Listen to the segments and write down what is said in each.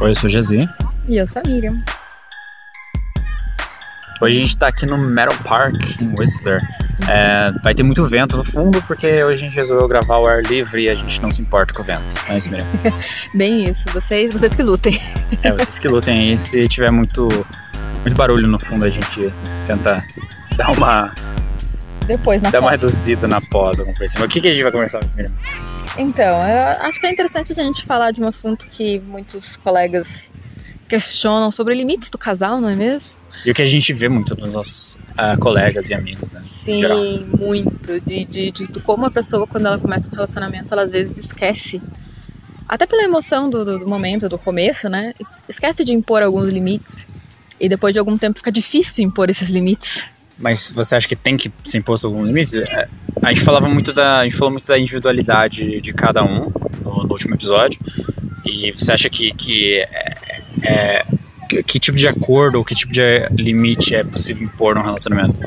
Oi, eu sou o Jazzy. E eu sou a Miriam. Hoje a gente tá aqui no Meadow Park, em Whistler. É, vai ter muito vento no fundo, porque hoje a gente resolveu gravar ao ar livre e a gente não se importa com o vento. Não é isso, Miriam? Bem isso, vocês, vocês que lutem. É, vocês que lutem aí. Se tiver muito, muito barulho no fundo, a gente tenta dar uma, Depois, na dar uma foto. reduzida na pós, alguma coisa assim. Mas o que, que a gente vai conversar, Miriam? Então, acho que é interessante a gente falar de um assunto que muitos colegas questionam sobre limites do casal, não é mesmo? E o que a gente vê muito nos nossos ah, colegas e amigos, né? Sim, muito. De, de, de, como a pessoa, quando ela começa um relacionamento, ela às vezes esquece. Até pela emoção do, do, do momento, do começo, né? Es- Esquece de impor alguns limites. E depois de algum tempo fica difícil impor esses limites. Mas você acha que tem que ser imposto algum limite? É, A gente falava muito da, a gente falou muito da individualidade de cada um no, no último episódio. E você acha que que, é, é, que que tipo de acordo ou que tipo de limite é possível impor num relacionamento?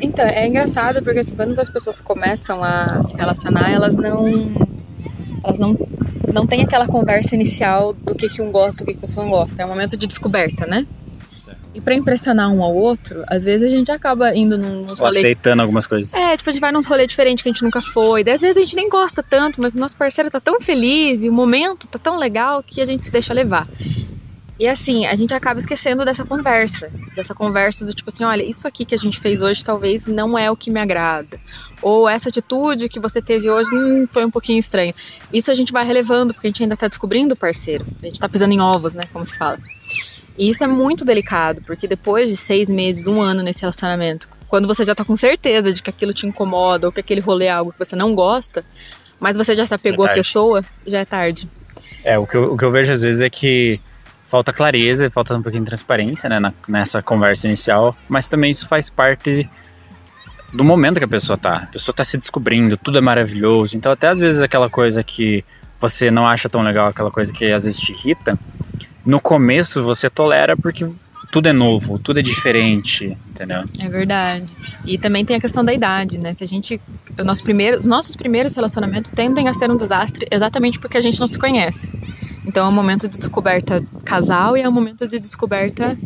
Então, é engraçado porque assim, quando as pessoas começam a se relacionar, elas não. Elas não, não têm aquela conversa inicial do que, que um gosta do que, que o outro não gosta. É um momento de descoberta, né? E pra impressionar um ao outro, às vezes a gente acaba indo num- nos rolês. aceitando algumas coisas. É, tipo, a gente vai nos rolês diferentes que a gente nunca foi. Daí, às vezes a gente nem gosta tanto, mas o nosso parceiro tá tão feliz e o momento tá tão legal que a gente se deixa levar. E assim, a gente acaba esquecendo dessa conversa. Dessa conversa do tipo assim, olha, isso aqui que a gente fez hoje talvez não é o que me agrada. Ou essa atitude que você teve hoje hum, foi um pouquinho estranho. Isso a gente vai relevando, porque a gente ainda tá descobrindo o parceiro. A gente tá pisando em ovos, né? Como se fala. E isso é muito delicado, porque depois de seis meses, um ano nesse relacionamento, quando você já tá com certeza de que aquilo te incomoda ou que aquele rolê é algo que você não gosta, mas você já se apegou à tarde. pessoa, já é tarde. É, o que, eu, o que eu vejo às vezes é que falta clareza, falta um pouquinho de transparência né, na- nessa conversa inicial, mas também isso faz parte do momento que a pessoa tá. A pessoa tá se descobrindo, tudo é maravilhoso. Então, até às vezes aquela coisa que você não acha tão legal, aquela coisa que às vezes te irrita, no começo você tolera porque tudo é novo, tudo é diferente, entendeu? É verdade. E também tem a questão da idade, né? Se a gente. O nosso primeiro, os nossos primeiros relacionamentos tendem a ser um desastre exatamente porque a gente não se conhece. Então é um momento de descoberta casal e é um momento de descoberta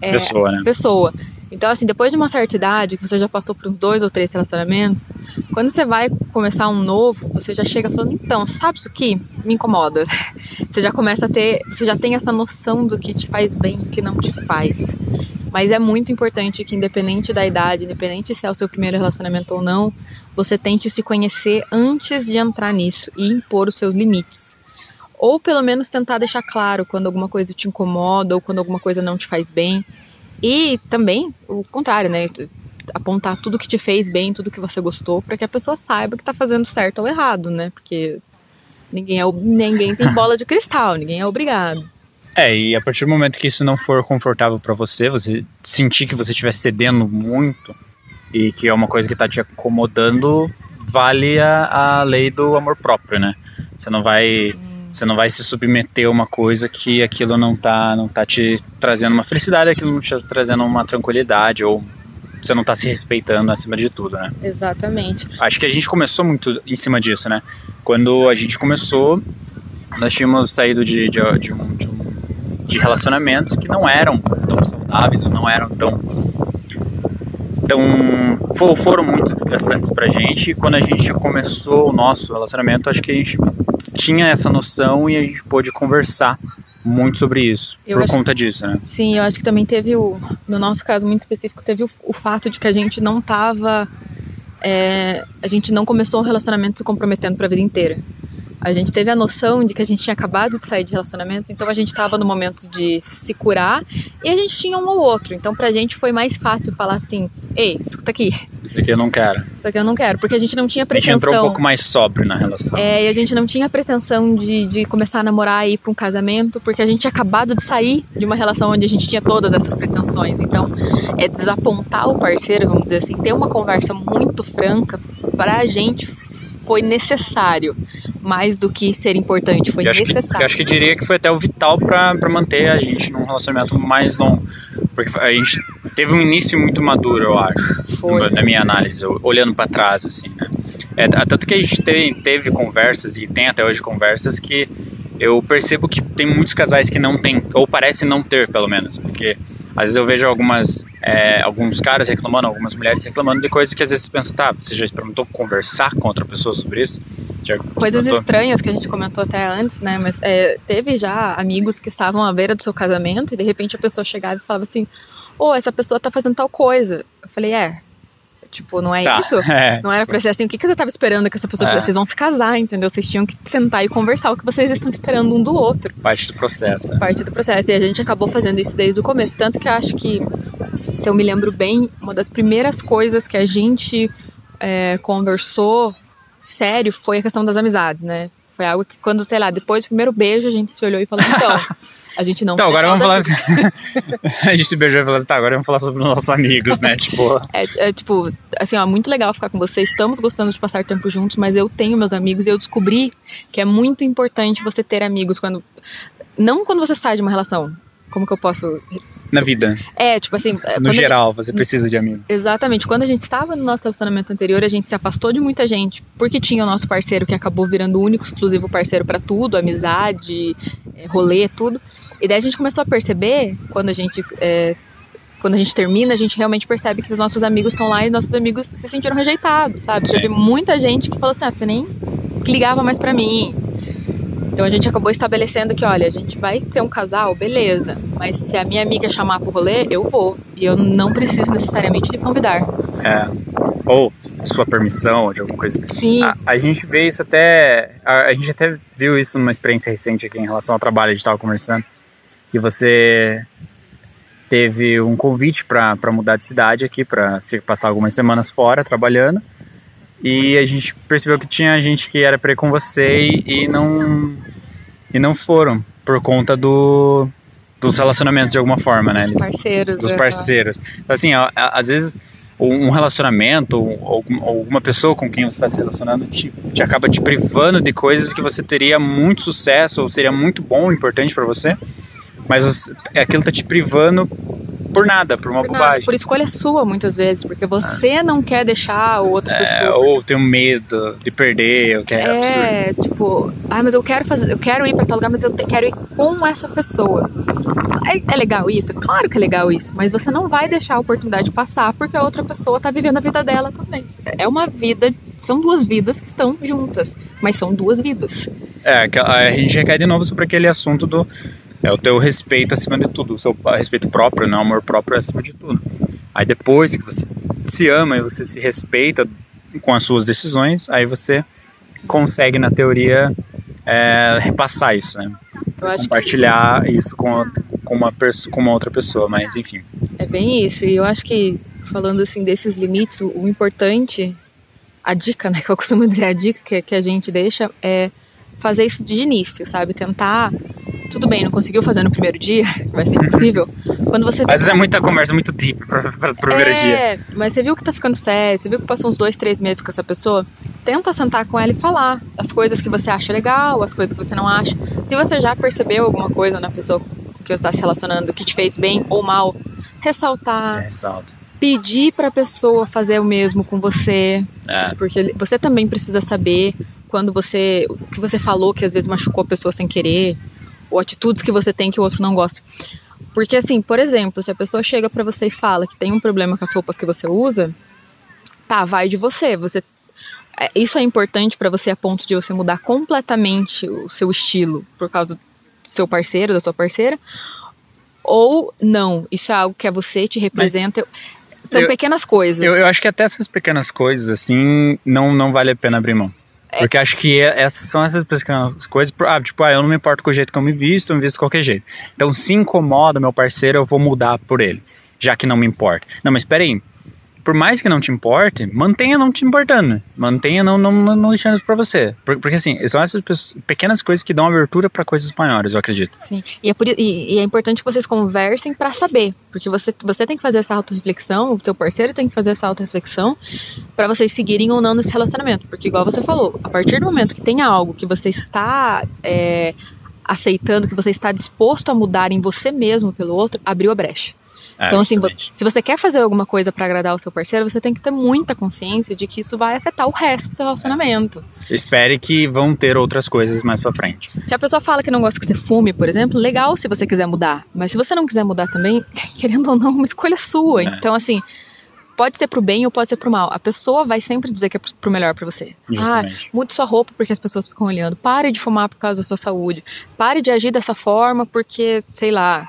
é, Pessoa, né? pessoa. Então, assim, depois de uma certa idade, que você já passou por uns dois ou três relacionamentos, quando você vai começar um novo, você já chega falando, então, sabe isso aqui? Me incomoda. Você já começa a ter, você já tem essa noção do que te faz bem e o que não te faz. Mas é muito importante que, independente da idade, independente se é o seu primeiro relacionamento ou não, você tente se conhecer antes de entrar nisso e impor os seus limites. Ou pelo menos tentar deixar claro quando alguma coisa te incomoda ou quando alguma coisa não te faz bem. E também o contrário, né? Apontar tudo que te fez bem, tudo que você gostou, para que a pessoa saiba que tá fazendo certo ou errado, né? Porque ninguém, é, ninguém tem bola de cristal, ninguém é obrigado. É, e a partir do momento que isso não for confortável pra você, você sentir que você estiver cedendo muito e que é uma coisa que tá te acomodando, vale a, a lei do amor próprio, né? Você não vai você não vai se submeter a uma coisa que aquilo não tá não tá te trazendo uma felicidade, aquilo não te tá trazendo uma tranquilidade ou você não tá se respeitando acima de tudo, né? Exatamente. Acho que a gente começou muito em cima disso, né? Quando a gente começou, nós tínhamos saído de, de, de um, de, um- de relacionamentos que não eram tão saudáveis ou não eram tão. tão fo- foram muito desgastantes pra gente. E quando a gente começou o nosso relacionamento, acho que a gente tinha essa noção e a gente pôde conversar muito sobre isso. Eu por conta disso, né? Sim, eu acho que também teve o. No nosso caso muito específico, teve o, o fato de que a gente não tava. é, a gente não começou um relacionamento se comprometendo pra vida inteira. A gente teve a noção de que a gente tinha acabado de sair de relacionamento, então a gente estava no momento de se curar e a gente tinha um ou outro. Então pra gente foi mais fácil falar assim: ei, escuta aqui, Isso aqui eu não quero. isso aqui eu não quero, porque a gente não tinha A gente pretensão. entrou um pouco mais sóbrio na relação. É, e a gente não tinha pretensão de, de começar a namorar e ir para um casamento, porque a gente tinha acabado de sair de uma relação onde a gente tinha todas essas pretensões. Então, é desapontar o parceiro, vamos dizer assim, ter uma conversa muito franca, para a gente foi necessário, mais do que ser importante, foi acho, que, necessário. eu acho que diria que foi até o vital pra manter a gente num relacionamento mais longo. Porque a gente teve um início muito maduro, eu acho. Foi. Na minha análise, olhando pra trás, assim, né? É, tanto que a gente teve, teve conversas, e tem até hoje conversas, que eu percebo que tem muitos casais que não tem, ou parece não ter, pelo menos, porque às vezes eu vejo algumas, é, alguns caras reclamando, algumas mulheres reclamando de coisas que às vezes você pensa, tá, você já experimentou conversar com outra pessoa sobre isso? Já coisas estranhas que a gente comentou até antes, né? Mas é, teve já amigos que estavam à beira do seu casamento e de repente a pessoa chegava e falava assim: Ô, oh, essa pessoa tá fazendo tal coisa. Eu falei: É, Tipo, não é tá, isso? É. Não era pra ser assim. O que, que você tava esperando que essa pessoa é. Vocês vão se casar, entendeu? Vocês tinham que sentar e conversar o que vocês estão esperando um do outro. Parte do processo. Parte do processo. E a gente acabou fazendo isso desde o começo. Tanto que eu acho que, se eu me lembro bem, uma das primeiras coisas que a gente é, conversou sério foi a questão das amizades, né? Foi algo que quando, sei lá, depois do primeiro beijo a gente se olhou e falou, então, a gente não Então, agora vamos falar. A gente se beijou e falou assim, tá, agora vamos falar sobre os nossos amigos, né? Tipo. É, é, tipo, assim, ó, muito legal ficar com vocês. Estamos gostando de passar tempo juntos, mas eu tenho meus amigos e eu descobri que é muito importante você ter amigos quando. Não quando você sai de uma relação. Como que eu posso na vida. É, tipo assim. No geral, gente, você precisa de amigos. Exatamente. Quando a gente estava no nosso relacionamento anterior, a gente se afastou de muita gente, porque tinha o nosso parceiro que acabou virando o único exclusivo parceiro para tudo, amizade, é, rolê, tudo. E daí a gente começou a perceber, quando a gente. É, quando a gente termina, a gente realmente percebe que os nossos amigos estão lá e nossos amigos se sentiram rejeitados, sabe? Teve muita gente que falou assim: ah, você nem ligava mais para mim. Então a gente acabou estabelecendo que, olha, a gente vai ser um casal, beleza. Mas se a minha amiga chamar pro rolê, eu vou. E eu não preciso necessariamente de convidar. É. Ou sua permissão, de alguma coisa. Sim. A, a gente vê isso até. A, a, gente até viu isso numa experiência recente aqui em relação ao trabalho, a gente estava conversando. Que você teve um convite para mudar de cidade aqui, para passar algumas semanas fora trabalhando. E a gente percebeu que tinha gente que era pra ir com você e, e não e não foram por conta do dos relacionamentos de alguma forma, né? Dos parceiros. Dos parceiros. Então, assim, às vezes um relacionamento ou alguma pessoa com quem você está se relacionando te, te acaba te privando de coisas que você teria muito sucesso ou seria muito bom, importante para você, mas aquilo tá te privando por nada, por uma por bobagem. Nada, por escolha sua, muitas vezes, porque você ah. não quer deixar a outra é, pessoa. Ou tem um medo de perder, ou quer. É, absurdo. tipo, ah, mas eu quero fazer, eu quero ir para tal lugar, mas eu te, quero ir com essa pessoa. É, é, legal isso? Claro que é legal isso, mas você não vai deixar a oportunidade passar porque a outra pessoa tá vivendo a vida dela também. É uma vida, são duas vidas que estão juntas, mas são duas vidas. É, a gente recai de novo sobre aquele assunto do é o teu respeito acima de tudo, o seu respeito próprio, né? o amor próprio acima de tudo. Aí depois que você se ama e você se respeita com as suas decisões, aí você consegue, na teoria, é, repassar isso, né? Compartilhar que... isso com, com, uma com uma outra pessoa, mas enfim. É bem isso, e eu acho que, falando assim desses limites, o, o importante, a dica, né, que eu costumo dizer, a dica que, que a gente deixa é fazer isso de início, sabe? Tentar tudo bem, não conseguiu fazer no primeiro dia, vai ser impossível. Quando você. Às vezes é muita conversa muito deep para o primeiro é, dia. É, mas você viu que tá ficando sério, você viu que passou uns dois, três meses com essa pessoa? Tenta sentar com ela e falar as coisas que você acha legal, as coisas que você não acha. Se você já percebeu alguma coisa na pessoa que você está se relacionando que te fez bem ou mal, ressaltar. É, ressalta pedir para a pessoa fazer o mesmo com você, é. porque você também precisa saber quando você o que você falou que às vezes machucou a pessoa sem querer, ou atitudes que você tem que o outro não gosta. Porque assim, por exemplo, se a pessoa chega para você e fala que tem um problema com as roupas que você usa, tá, vai de você. Você é, isso é importante para você a ponto de você mudar completamente o seu estilo por causa do seu parceiro, da sua parceira? Ou não, isso é algo que é você, te representa. Mas São eu, pequenas coisas. Eu, eu acho que até essas pequenas coisas, assim, não, não vale a pena abrir mão. É. Porque acho que é, essas são essas pequenas coisas. Ah, tipo, ah, eu não me importo com o jeito que eu me visto, eu me visto de qualquer jeito. Então, se incomoda meu parceiro, eu vou mudar por ele, já que não me importa. Não, mas espera aí por mais que não te importe, mantenha não te importando. Mantenha não, não, não deixando isso pra você. Porque, assim, são essas pequenas coisas que dão abertura para coisas maiores, eu acredito. Sim. E é, por, e, e é importante que vocês conversem para saber. Porque você, você tem que fazer essa autorreflexão, o teu parceiro tem que fazer essa autorreflexão para vocês seguirem ou não nesse relacionamento. Porque, igual você falou, a partir do momento que tem algo que você está. É, aceitando que você está disposto a mudar em você mesmo pelo outro, abriu a brecha. É, Então, assim, justamente. se você quer fazer alguma coisa pra agradar o seu parceiro, você tem que ter muita consciência de que isso vai afetar o resto do seu relacionamento. espere que vão ter outras coisas mais pra frente. Se a pessoa fala que não gosta que você fume, por exemplo, legal se você quiser mudar. Mas se você não quiser mudar também, querendo ou não, é uma escolha sua. É. Então, assim, pode ser pro bem ou pode ser pro mal. A pessoa vai sempre dizer que é pro melhor pra você. Ah, Justamente. mude sua roupa porque as pessoas ficam olhando. Pare de fumar por causa da sua saúde. Pare de agir dessa forma porque, sei lá.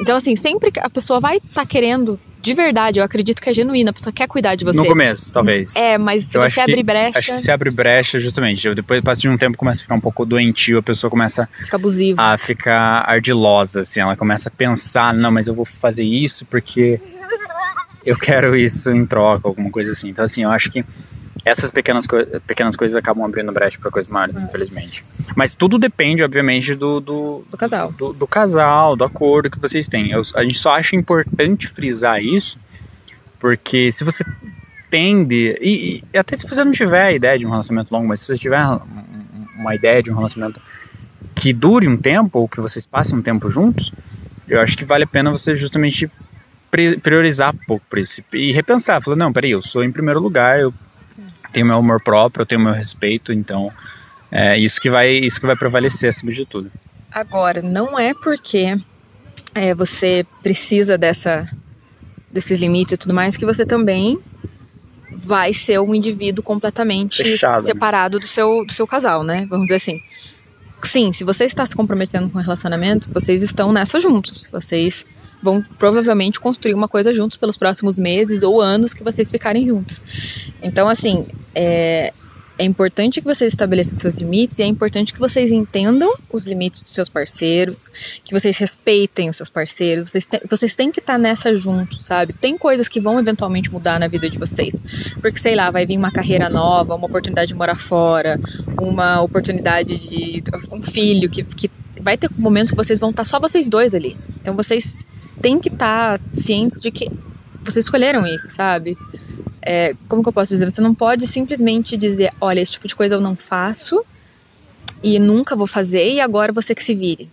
Então, assim, sempre a pessoa vai estar querendo, de verdade, eu acredito que é genuína, a pessoa quer cuidar de você. No começo, talvez. É, mas se Eu você que- abrir brecha, Acho que se abre brecha, justamente. Eu, depois, passa de um tempo, começa a ficar um pouco doentio, a pessoa começa fica abusivo. a ficar ardilosa, assim. Ela começa a pensar, não, mas eu vou fazer isso porque eu quero isso em troca, alguma coisa assim. Então, assim, eu acho que essas pequenas, coi pequenas coisas acabam abrindo brecha para coisas maiores, É. infelizmente. Mas tudo depende, obviamente, do, do, Do casal. do, do casal, do acordo que vocês têm. Eu- a gente só acha importante frisar isso, porque se você tende, e, e até se você não tiver a ideia de um relacionamento longo, mas se você tiver um- um- uma ideia de um relacionamento que dure um tempo, ou que vocês passem um tempo juntos, eu acho que vale a pena você justamente priorizar um pouco por isso e repensar, falar, não, peraí, eu sou em primeiro lugar, eu tenho meu amor próprio, eu tenho meu respeito, então é isso que vai, isso que vai prevalecer acima de tudo. Agora, não é porque é, você precisa dessa, desses limites e tudo mais que você também vai ser um indivíduo completamente Fechado, né? separado do seu, do seu casal, né? Vamos dizer assim. Sim, se você está se comprometendo com um relacionamento, vocês estão nessa juntos. Vocês vão provavelmente construir uma coisa juntos pelos próximos meses ou anos que vocês ficarem juntos. Então, assim, é, é importante que vocês estabeleçam seus limites e é importante que vocês entendam os limites dos seus parceiros, que vocês respeitem os seus parceiros. Vocês, têm- vocês têm que estar nessa juntos, sabe? Tem coisas que vão eventualmente mudar na vida de vocês. Porque, sei lá, vai vir uma carreira nova, uma oportunidade de morar fora, uma oportunidade de um filho, que, que vai ter momentos que vocês vão estar só vocês dois ali. Então vocês têm que estar cientes de que vocês escolheram isso, sabe? É, como que eu posso dizer? Você não pode simplesmente dizer, olha, esse tipo de coisa eu não faço e nunca vou fazer e agora você que se vire.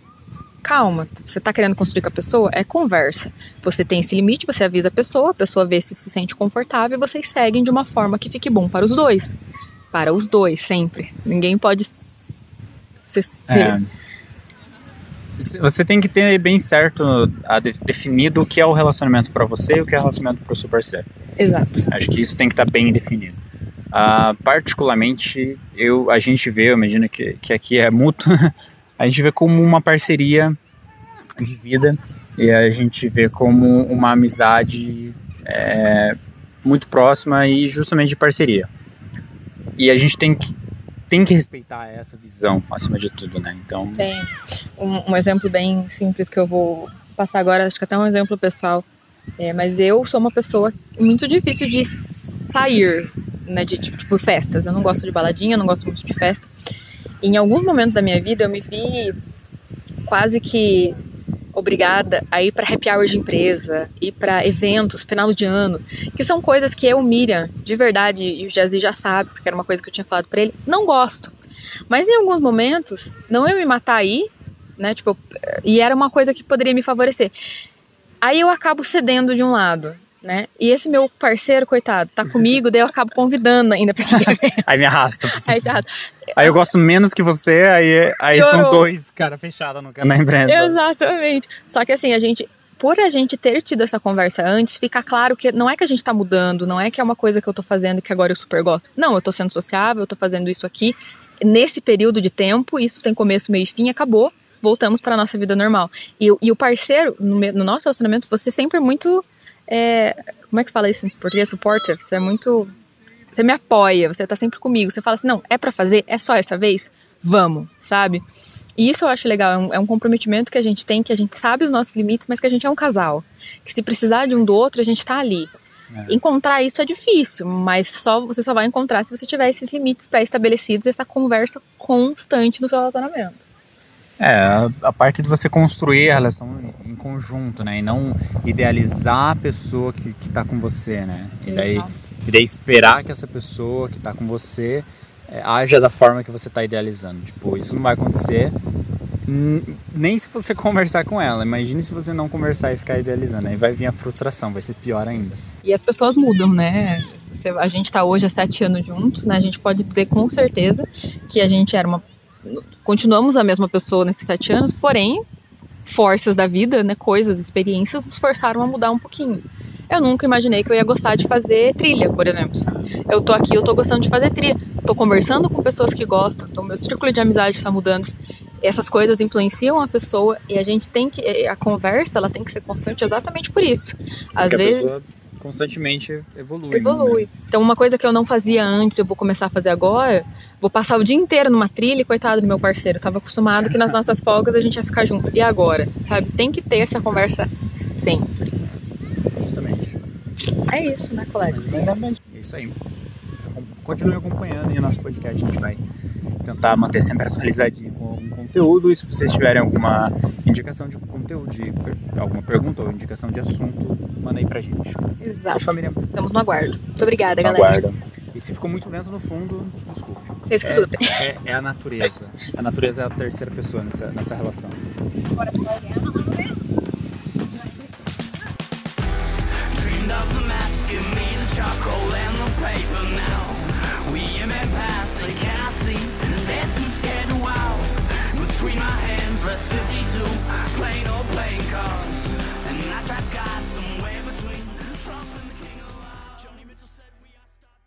Calma, você tá querendo construir com a pessoa? É conversa. Você tem esse limite, você avisa a pessoa, a pessoa vê se se sente confortável e vocês seguem de uma forma que fique bom para os dois. Para os dois, sempre. Ninguém pode ser- É. Você tem que ter bem certo a de- definido o que é o relacionamento pra você e o que é o relacionamento pro seu parceiro. Exato. Acho que isso tem que estar bem definido. Ah, particularmente, eu, a gente vê, eu imagino que, que aqui é mútuo, a gente vê como uma parceria de vida e a gente vê como uma amizade é, muito próxima e justamente de parceria. E a gente tem que, tem que respeitar essa visão acima de tudo, né? Então, Tem um, um exemplo bem simples que eu vou passar agora, acho que até um exemplo pessoal. É, mas eu sou uma pessoa muito difícil de sair, né? De tipo, tipo, festas. Eu não gosto de baladinha, eu não gosto muito de festa. E em alguns momentos da minha vida eu me vi quase que obrigada a ir para happy hour de empresa, ir para eventos, final de ano, que são coisas que eu, Miriam, de verdade, e o Jazzy já sabe, porque era uma coisa que eu tinha falado para ele, não gosto. Mas em alguns momentos, não ia me matar aí, né? Tipo, e era uma coisa que poderia me favorecer. Aí eu acabo cedendo de um lado, né? E esse meu parceiro, coitado, tá comigo, daí eu acabo convidando ainda pra esse evento. aí me arrasta. Aí, tá, Aí eu gosto menos que você, aí, aí são dois cara fechada no na empresa. Exatamente. Só que assim, a gente, por a gente ter tido essa conversa antes, fica claro que não é que a gente tá mudando, não é que é uma coisa que eu tô fazendo que agora eu super gosto. Não, eu tô sendo sociável, eu tô fazendo isso aqui nesse período de tempo, isso tem começo, meio e fim, acabou. Voltamos para nossa vida normal. E, o- e o parceiro, no, no nosso relacionamento, você sempre é muito. É, como é que fala isso em português? Supportive. Você é muito. Você me apoia, você tá sempre comigo. Você fala assim: não, é para fazer, é só essa vez? Vamos, sabe? E isso eu acho legal, é um, é um comprometimento que a gente tem, que a gente sabe os nossos limites, mas que a gente é um casal. Que se precisar de um do outro, a gente tá ali. É. Encontrar isso é difícil, mas só você só vai encontrar se você tiver esses limites pré-estabelecidos, essa conversa constante no seu relacionamento. É, a, a parte de você construir a relação em, conjunto, né? E não idealizar a pessoa que, que tá com você, né? E daí, e daí esperar que essa pessoa que tá com você é, haja da forma que você tá idealizando. Tipo, isso não vai acontecer. Nem se você conversar com ela. Imagine se você não conversar e ficar idealizando. Aí vai vir a frustração, vai ser pior ainda. E as pessoas mudam, né? A gente tá hoje há sete anos juntos, né? A gente pode dizer com certeza que a gente era uma. Continuamos a mesma pessoa nesses sete anos, porém, forças da vida, né? Coisas, experiências nos forçaram a mudar um pouquinho. Eu nunca imaginei que eu ia gostar de fazer trilha, por exemplo. Eu tô aqui, eu tô gostando de fazer trilha. Tô conversando com pessoas que gostam, então meu círculo de amizade está mudando. Essas coisas influenciam a pessoa e a gente tem que a conversa, ela tem que ser constante exatamente por isso. Às Porque vezes constantemente evolui. Evolui. Né? Então, uma coisa que eu não fazia antes, eu vou começar a fazer agora, vou passar o dia inteiro numa trilha, e coitado do meu parceiro, eu tava acostumado que nas nossas folgas a gente ia ficar junto. E agora? Sabe? Tem que ter essa conversa sempre. Justamente. É isso, né, colega? É isso aí. Continue acompanhando e o nosso podcast a gente vai tentar manter sempre atualizadinho com algum conteúdo. E se vocês tiverem alguma indicação de conteúdo, de alguma pergunta ou indicação de assunto, manda aí pra gente. Exato. Miriam? Estamos no aguardo. Muito obrigada, No galera. aguardo. E se ficou muito vento no fundo, desculpe. Vocês que lutem. É, é, é a natureza. A natureza é a terceira pessoa nessa, nessa relação. Dreamed up the maps, give me the charcoal and the paper now. We in paths I cannot see, just 52 Plain old plane cars And I've got.